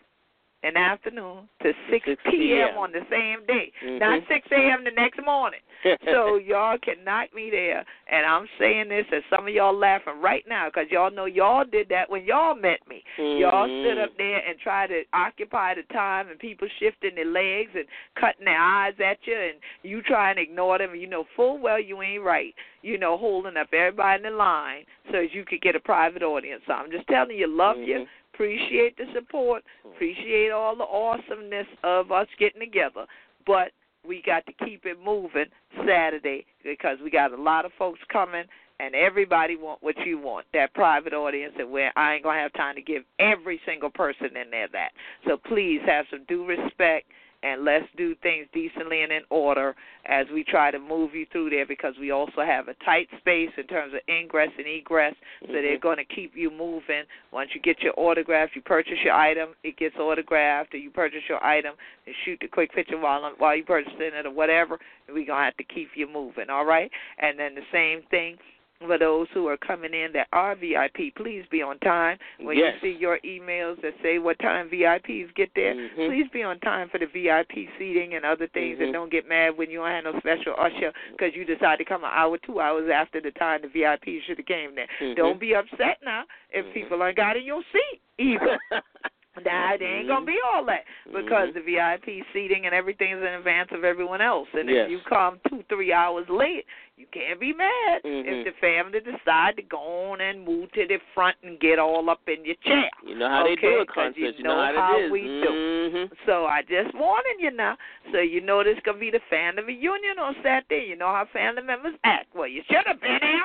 in the afternoon to 6, 6 p.m. on the same day, Mhm. not 6 a.m. the next morning. [LAUGHS] so y'all can knock me there, and I'm saying this, and some of y'all laughing right now because y'all know y'all did that when y'all met me. Y'all Mhm. stood up there and tried to occupy the time, and people shifting their legs and cutting their eyes at you, and you try and ignore them. And you know full well you ain't right. You know, holding up everybody in the line so as you could get a private audience. So I'm just telling you, love you. Appreciate the support. Mm. Appreciate all the awesomeness of us getting together. But we got to keep it moving Saturday because we got a lot of folks coming and everybody want what you want that private audience and where I ain't gonna have time to give every single person in there that. So please have some due respect and let's do things decently and in order as we try to move you through there because we also have a tight space in terms of ingress and egress. So they're Mhm. going to keep you moving. Once you get your autograph, you purchase your item, it gets autographed, or you purchase your item and shoot the quick picture while while you purchasing it or whatever. We're gonna have to keep you moving, all right? And then the same thing for those who are coming in that are VIP, please be on time. When Yes. you see your emails that say what time VIPs get there, Mhm. please be on time for the VIP seating and other things, Mhm. and don't get mad when you don't have no special usher because you decide to come an hour, two hours after the time the VIP should have came there. Mhm. Don't be upset now if Mhm. people ain't got in your seat either. [LAUGHS] Nah, they ain't gonna be all that because Mhm. the VIP seating and everything's in advance of everyone else. And Yes. if you come two, three hours late, you can't be mad Mhm. if the family decide to go on and move to the front and get all up in your chair. You know how they Okay, do it, 'cause you. You know know how, how it is. we do. Mhm. So I just warning you now. So you know this gonna be the family reunion on Saturday. You know how family members act. Well, you should have been there.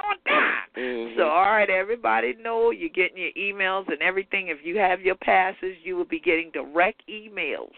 Right, everybody know you're getting your emails and everything. If you have your passes, you will be getting direct emails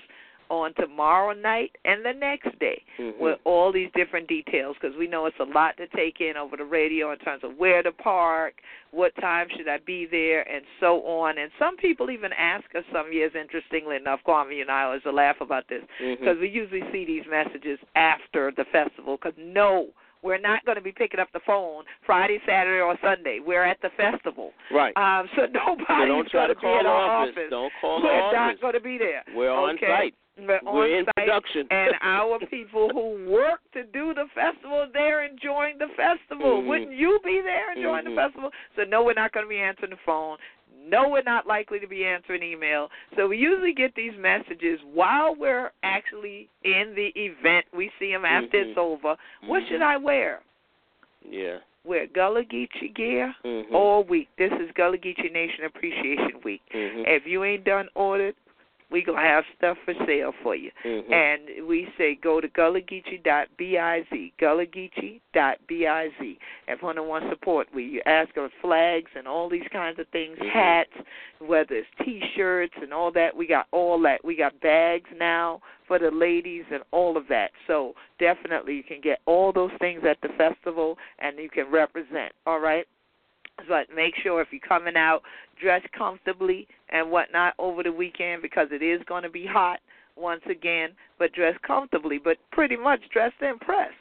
on tomorrow night and the next day Mhm. with all these different details because we know it's a lot to take in over the radio in terms of where to park, what time should I be there, and so on. And some people even ask us some years, interestingly enough, Kwame and I always laugh about this because we usually see these messages after the festival because no, we're not going to be picking up the phone Friday, Saturday, or Sunday. We're at the festival. right. Um, so so [LAUGHS] nobody's don't going to be the our office. office. Don't call We're office. not going to be there. We're on okay? site. We're on We're in site, production. and [LAUGHS] our people who work to do the festival, they're enjoying the festival. Mhm. Wouldn't you be there enjoying Mhm. the festival? So no, we're not going to be answering the phone. No, we're not likely to be answering email. So we usually get these messages while we're actually in the event. We see them after Mhm. it's over. What Mhm. should I wear? Yeah. Wear Gullah Geechee gear Mhm. all week. This is Gullah Geechee Nation Appreciation Week. Mhm. If you ain't done ordered, we gonna have stuff for sale for you. Mhm. And we say go to gullahgeechee.biz, gullahgeechee.biz. If one wants support, we you ask us flags and all these kinds of things, Mhm. hats, whether it's T-shirts and all that. We got all that. We got bags now for the ladies and all of that. So definitely you can get all those things at the festival and you can represent. All right. But make sure if you're coming out, dress comfortably and whatnot over the weekend because it is going to be hot once again. But dress comfortably, but pretty much dress to impress.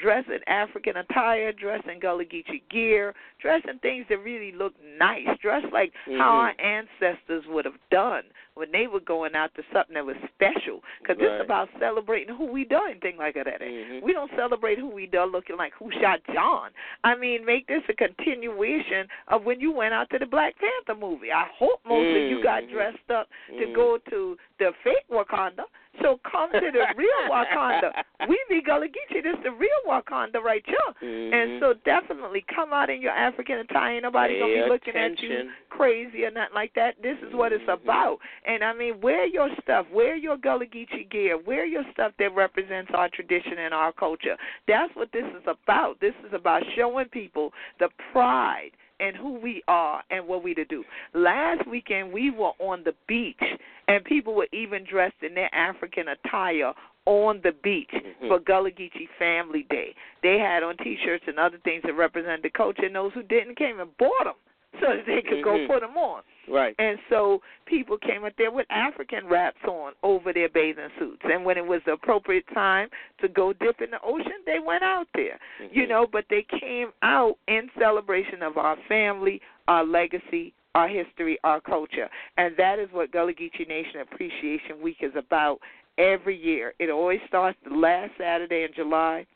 Dress in African attire, dress in Gullah Geechee gear, dress in things that really look nice. Dress like how Mhm. our ancestors would have done when they were going out to something that was special. Because Right. it's about celebrating who we done things like that. Mhm. We don't celebrate who we done looking like who shot John. I mean, make this a continuation of when you went out to the Black Panther movie. I hope most of you got Mhm. dressed up to Mhm. go to the fake Wakanda. So come to the real Wakanda. We be Gullah Geechee. This the real Wakanda right here. Mhm. And so definitely come out in your African attire. Ain't nobody gonna Pay be looking at you crazy or nothing like that. This is what it's Mhm. about. And I mean, wear your stuff. Wear your Gullah Geechee gear. Wear your stuff that represents our tradition and our culture. That's what this is about. This is about showing people the pride and who we are and what we to do. Last weekend we were on the beach and people were even dressed in their African attire on the beach Mhm. for Gullah Geechee Family Day. They had on T-shirts and other things that represent the culture, and those who didn't came and bought them so that they could go Mhm. put them on. Right. And so people came up there with African wraps on over their bathing suits. And when it was the appropriate time to go dip in the ocean, they went out there. You Mhm. know, but they came out in celebration of our family, our legacy, our history, our culture. And that is what Gullah Geechee Nation Appreciation Week is about every year. It always starts the last Saturday in July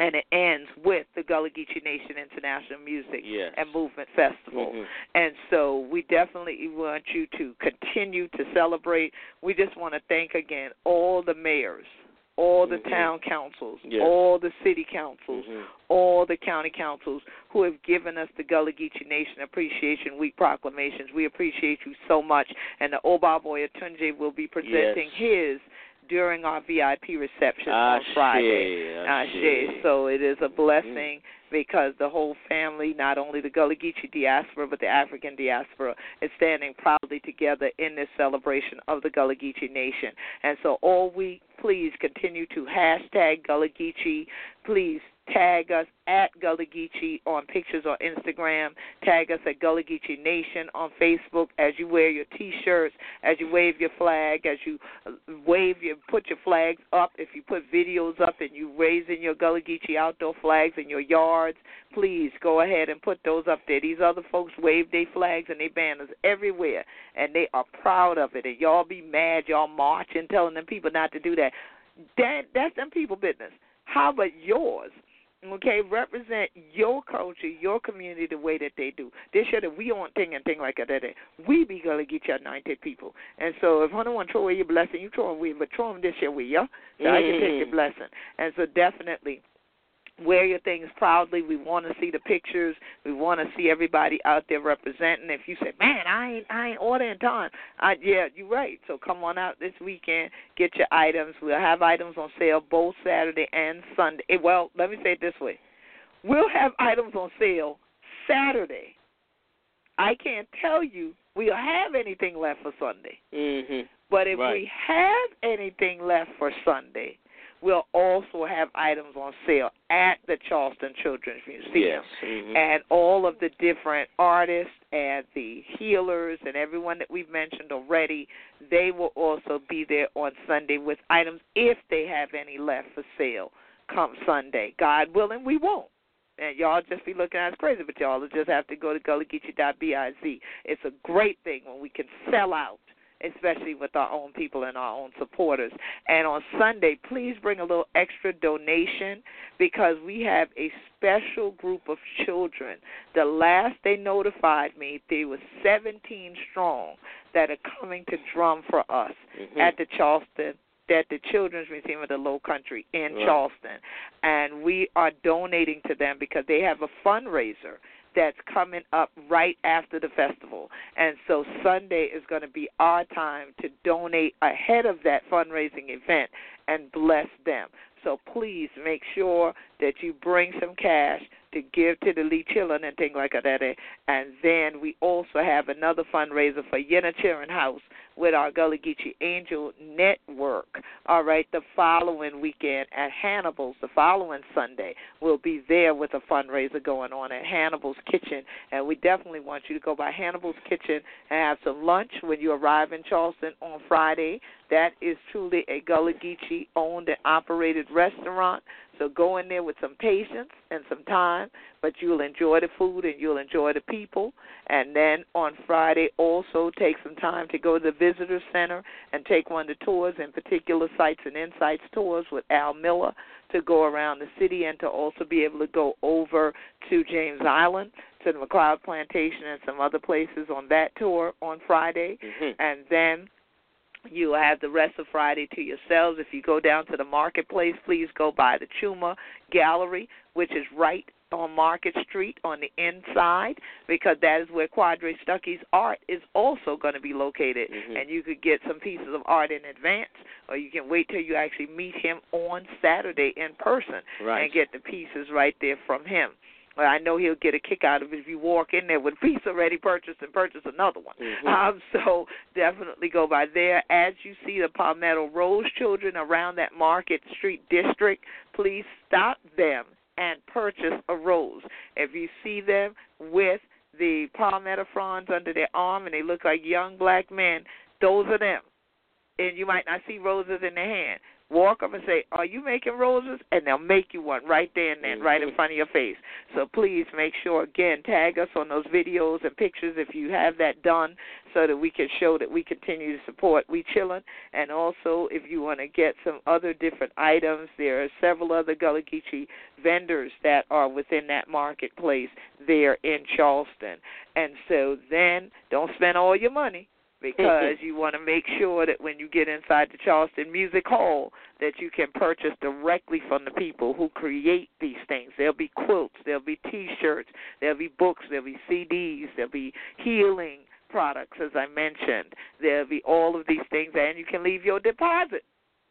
and it ends with the Gullah Geechee Nation International Music Yes. and Movement Festival. Mhm. And so we definitely want you to continue to celebrate. We just want to thank again all the mayors, all the Mhm. town councils, Yes. all the city councils, Mhm. all the county councils who have given us the Gullah Geechee Nation Appreciation Week proclamations. We appreciate you so much. And the Obaboy Atunje will be presenting Yes. his during our VIP reception ah, on Friday. Ashe, Ashe. Ah, ah, so it is a blessing mm. because the whole family, not only the Gullah Geechee diaspora, but the African diaspora, is standing proudly together in this celebration of the Gullah Geechee Nation. And so all week, please continue to hashtag Gullah Geechee. Please tag us at Gullah Geechee on pictures on Instagram. Tag us at Gullah Geechee Nation on Facebook as you wear your T-shirts, as you wave your flag, as you uh, wave your put your flags up. If you put videos up and you raising your Gullah Geechee outdoor flags in your yards, please go ahead and put those up there. These other folks wave their flags and their banners everywhere, and they are proud of it. And y'all be mad, y'all marching, telling them people not to do that. That that's them people business. How about yours? Okay, represent your culture, your community the way that they do. They show that we on thing and thing like that. We be gonna get you anointed people. And so if one want to throw away your blessing, you throw away, but throw them this year with you, so I can take your Mhm. blessing. And so definitely wear your things proudly. We want to see the pictures. We want to see everybody out there representing. If you say, "Man, I ain't I ain't ordering time," I, yeah, you're right. So come on out this weekend, get your items. We'll have items on sale both Saturday and Sunday. Eh, Well, let me say it this way: we'll have items on sale Saturday. I can't tell you we'll have anything left for Sunday. Mhm. But if Right. we have anything left for Sunday, we'll also have items on sale at the Charleston Children's Museum. Yes. mhm. And all of the different artists and the healers and everyone that we've mentioned already, they will also be there on Sunday with items if they have any left for sale come Sunday. God willing, we won't. And y'all just be looking at us crazy, but y'all will just have to go to gullahgeechee.biz. It's a great thing when we can sell out, especially with our own people and our own supporters. And on Sunday, please bring a little extra donation because we have a special group of children. The last they notified me, they were 17 strong that are coming to drum for us Mhm. at the Charleston at the Children's Museum of the Low Country in Right. Charleston. And we are donating to them because they have a fundraiser that's coming up right after the festival. And so Sunday is going to be our time to donate ahead of that fundraising event and bless them. So please make sure that you bring some cash to give to the Lee Children and things like that. And then we also have another fundraiser for Children House with our Gullah Geechee Angel Network. All right, the following weekend at Hannibal's, the following Sunday, we'll be there with a fundraiser going on at Hannibal's Kitchen. And we definitely want you to go by Hannibal's Kitchen and have some lunch when you arrive in Charleston on Friday. That is truly a Gullah Geechee owned and operated restaurant. So go in there with some patience and some time, but you'll enjoy the food and you'll enjoy the people. And then on Friday, also take some time to go to the visitor center and take one of the tours, in particular sites and insights tours with Al Miller to go around the city and to also be able to go over to James Island to the McLeod Plantation and some other places on that tour on Friday Mhm. and then you have the rest of Friday to yourselves. If you go down to the marketplace, please go by the Chuma Gallery, which is right on Market Street on the inside, because that is where Quadre Stuckey's art is also going to be located. Mhm. And you could get some pieces of art in advance, or you can wait till you actually meet him on Saturday in person Right. and get the pieces right there from him. Well, I know he'll get a kick out of it if you walk in there with a piece already purchased and purchase another one. Mhm. Um, [LAUGHS] so definitely go by there. As you see the Palmetto Rose children around that Market Street district, please stop them and purchase a rose. If you see them with the palmetto fronds under their arm and they look like young black men, those are them. And you might not see roses in their hand. Walk up and say, Are you making roses? And they'll make you one right there and then, mm-hmm. right in front of your face. So please make sure, again, tag us on those videos and pictures if you have that done so that we can show that we continue to support We Chillin'. And also, if you want to get some other different items, there are several other Gullah Geechee vendors that are within that marketplace there in Charleston. And so then don't spend all your money because [LAUGHS] you want to make sure that when you get inside the Charleston Music Hall that you can purchase directly from the people who create these things. There'll be quilts, there'll be t-shirts, there'll be books, there'll be CDs, there'll be healing products as I mentioned. There'll be all of these things and you can leave your deposit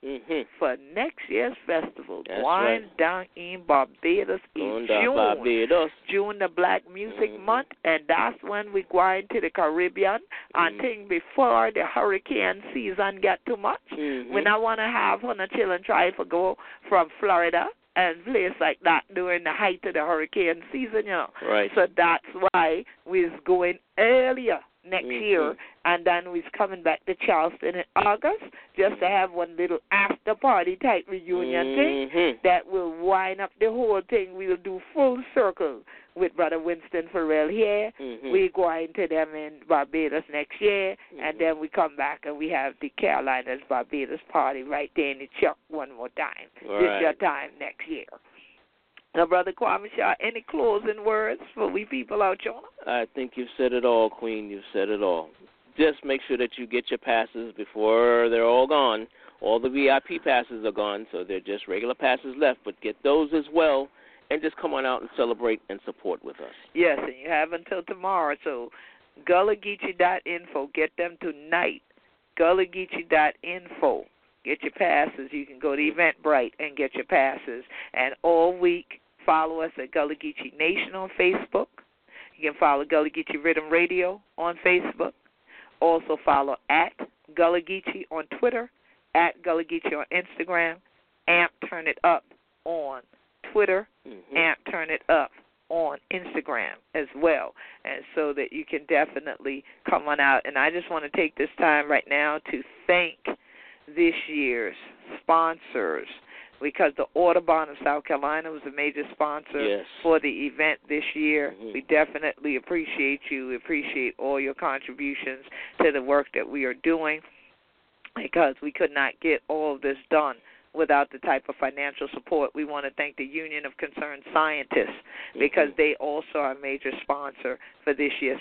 Mhm. for next year's festival. That's going right. down in Barbados in June. Barbados. June the Black Music Mhm. Month, and that's when we going to the Caribbean. I Mhm. think before the hurricane season get too much, when I want to have on the children try to go from Florida and place like that during the height of the hurricane season, you know. Right. So that's why we's going earlier next year, and then we's coming back to Charleston in August just to have one little after party type reunion thing Mhm. that will wind up the whole thing. We'll do full circle with Brother Winston Farrell here. Mhm. We're going to them in Barbados next year, and Mhm. then we come back and we have the Carolinas Barbados party right there in the Chuck one more time. All This right. your time next year. Now, Brother Kwame Sha, any closing words for we people out yonder? I think you've said it all, Queen. You've said it all. Just make sure that you get your passes before they're all gone. All the VIP passes are gone, so they're just regular passes left. But get those as well, and just come on out and celebrate and support with us. Yes, and you have until tomorrow. So, GullahGeechee.info. Get them tonight. GullahGeechee.info. Get your passes. You can go to Eventbrite and get your passes. And all week, follow us at Gullah Geechee Nation on Facebook. You can follow Gullah Geechee Riddim Radio on Facebook. Also follow at Gullah Geechee on Twitter, at Gullah Geechee on Instagram, Amp Turn It Up on Twitter, Mm-hmm. Amp Turn It Up on Instagram as well. And so that you can definitely come on out. And I just want to take this time right now to thank this year's sponsors because the Audubon of South Carolina was a major sponsor Yes. for the event this year. Mhm. We definitely appreciate you. We appreciate all your contributions to the work that we are doing because we could not get all of this done without the type of financial support. We want to thank the Union of Concerned Scientists because they also are a major sponsor for this year's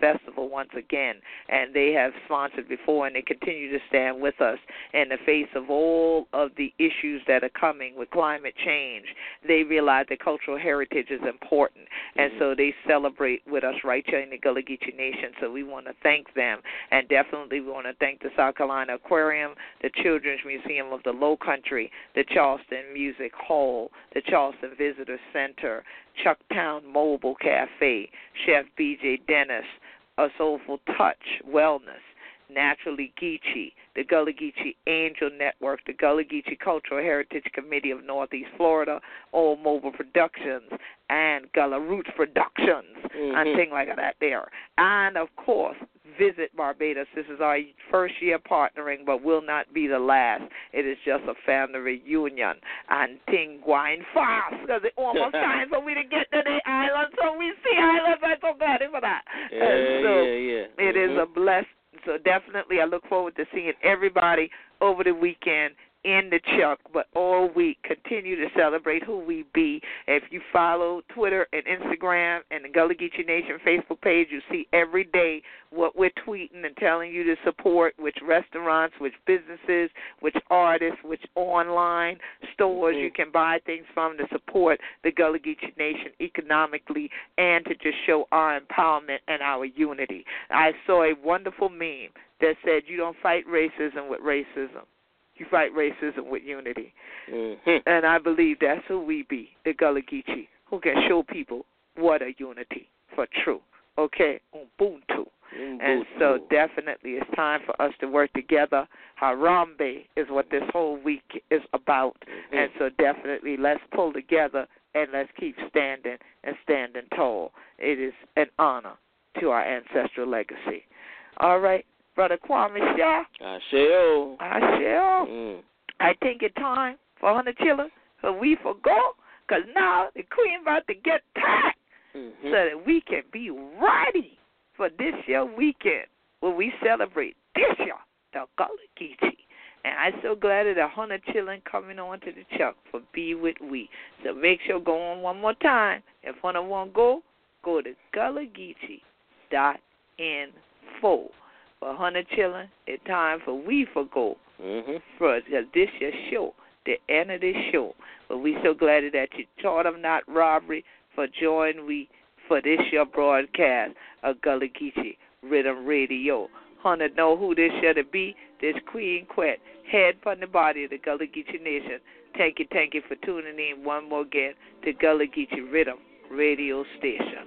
festival once again. And they have sponsored before and they continue to stand with us in the face of all of the issues that are coming with climate change. They realize that cultural heritage is important. And Mhm. so they celebrate with us right here in the Gullah Geechee Nation. So we want to thank them. And definitely we want to thank the South Carolina Aquarium, the Children's Museum of the Low Country, the Charleston Music Hall, the Charleston Visitor Center, Chucktown Mobile Cafe, Chef BJ Dennis, A Soulful Touch Wellness, Naturally Geechee, the Gullah Geechee Angel Network, the Gullah Geechee Cultural Heritage Committee of Northeast Florida, All Mobile Productions, and Gullah Roots Productions, and Mhm. things like that there. And of course, visit Barbados. This is our first year partnering, but will not be the last. It is just a family reunion and thing going fast because it almost [LAUGHS] time for me to get to the island. So we see islands. I'm so glad for that. Yeah, and so yeah, yeah. it is Mhm. a blessed. So definitely, I look forward to seeing everybody over the weekend in the Chuck, but all week continue to celebrate who we be. If you follow Twitter and Instagram and the Gullah Geechee Nation Facebook page, you see every day what we're tweeting and telling you to support, which restaurants, which businesses, which artists, which online stores Mhm. you can buy things from to support the Gullah Geechee Nation economically and to just show our empowerment and our unity. I saw a wonderful meme that said, You don't fight racism with racism. You fight racism with unity. Mhm. And I believe that's who we be, the Gullah Geechee, who can show people what a unity for true. Okay? Ubuntu. And so definitely it's time for us to work together. Harambe is what this whole week is about. Mhm. And so definitely let's pull together and let's keep standing and standing tall. It is an honor to our ancestral legacy. All right, Brother Kwame Sha, Asheo. I shall. Mm. I think it's time for Hunter Chiller for we for go, because now the queen about to get packed Mhm. so that we can be ready for this year weekend when we celebrate this year, the Gullah Geechee. And I'm so glad that a Hunter Chillin coming on to the Chuck for Be With We. So make sure go on one more time. If Hunter won't go, go to gullahgeechee.info. For Hunter Chillin, it's time for We for Go Mhm. for this your show, the end of this show. But we so glad that you taught them not robbery for joining we for this your broadcast of Gullah Geechee Riddim Radio. Hunter know who this should be. This Queen Quet, head from the body of the Gullah Geechee Nation. Thank you, thank you for tuning in one more again to Gullah Geechee Riddim Radio Station.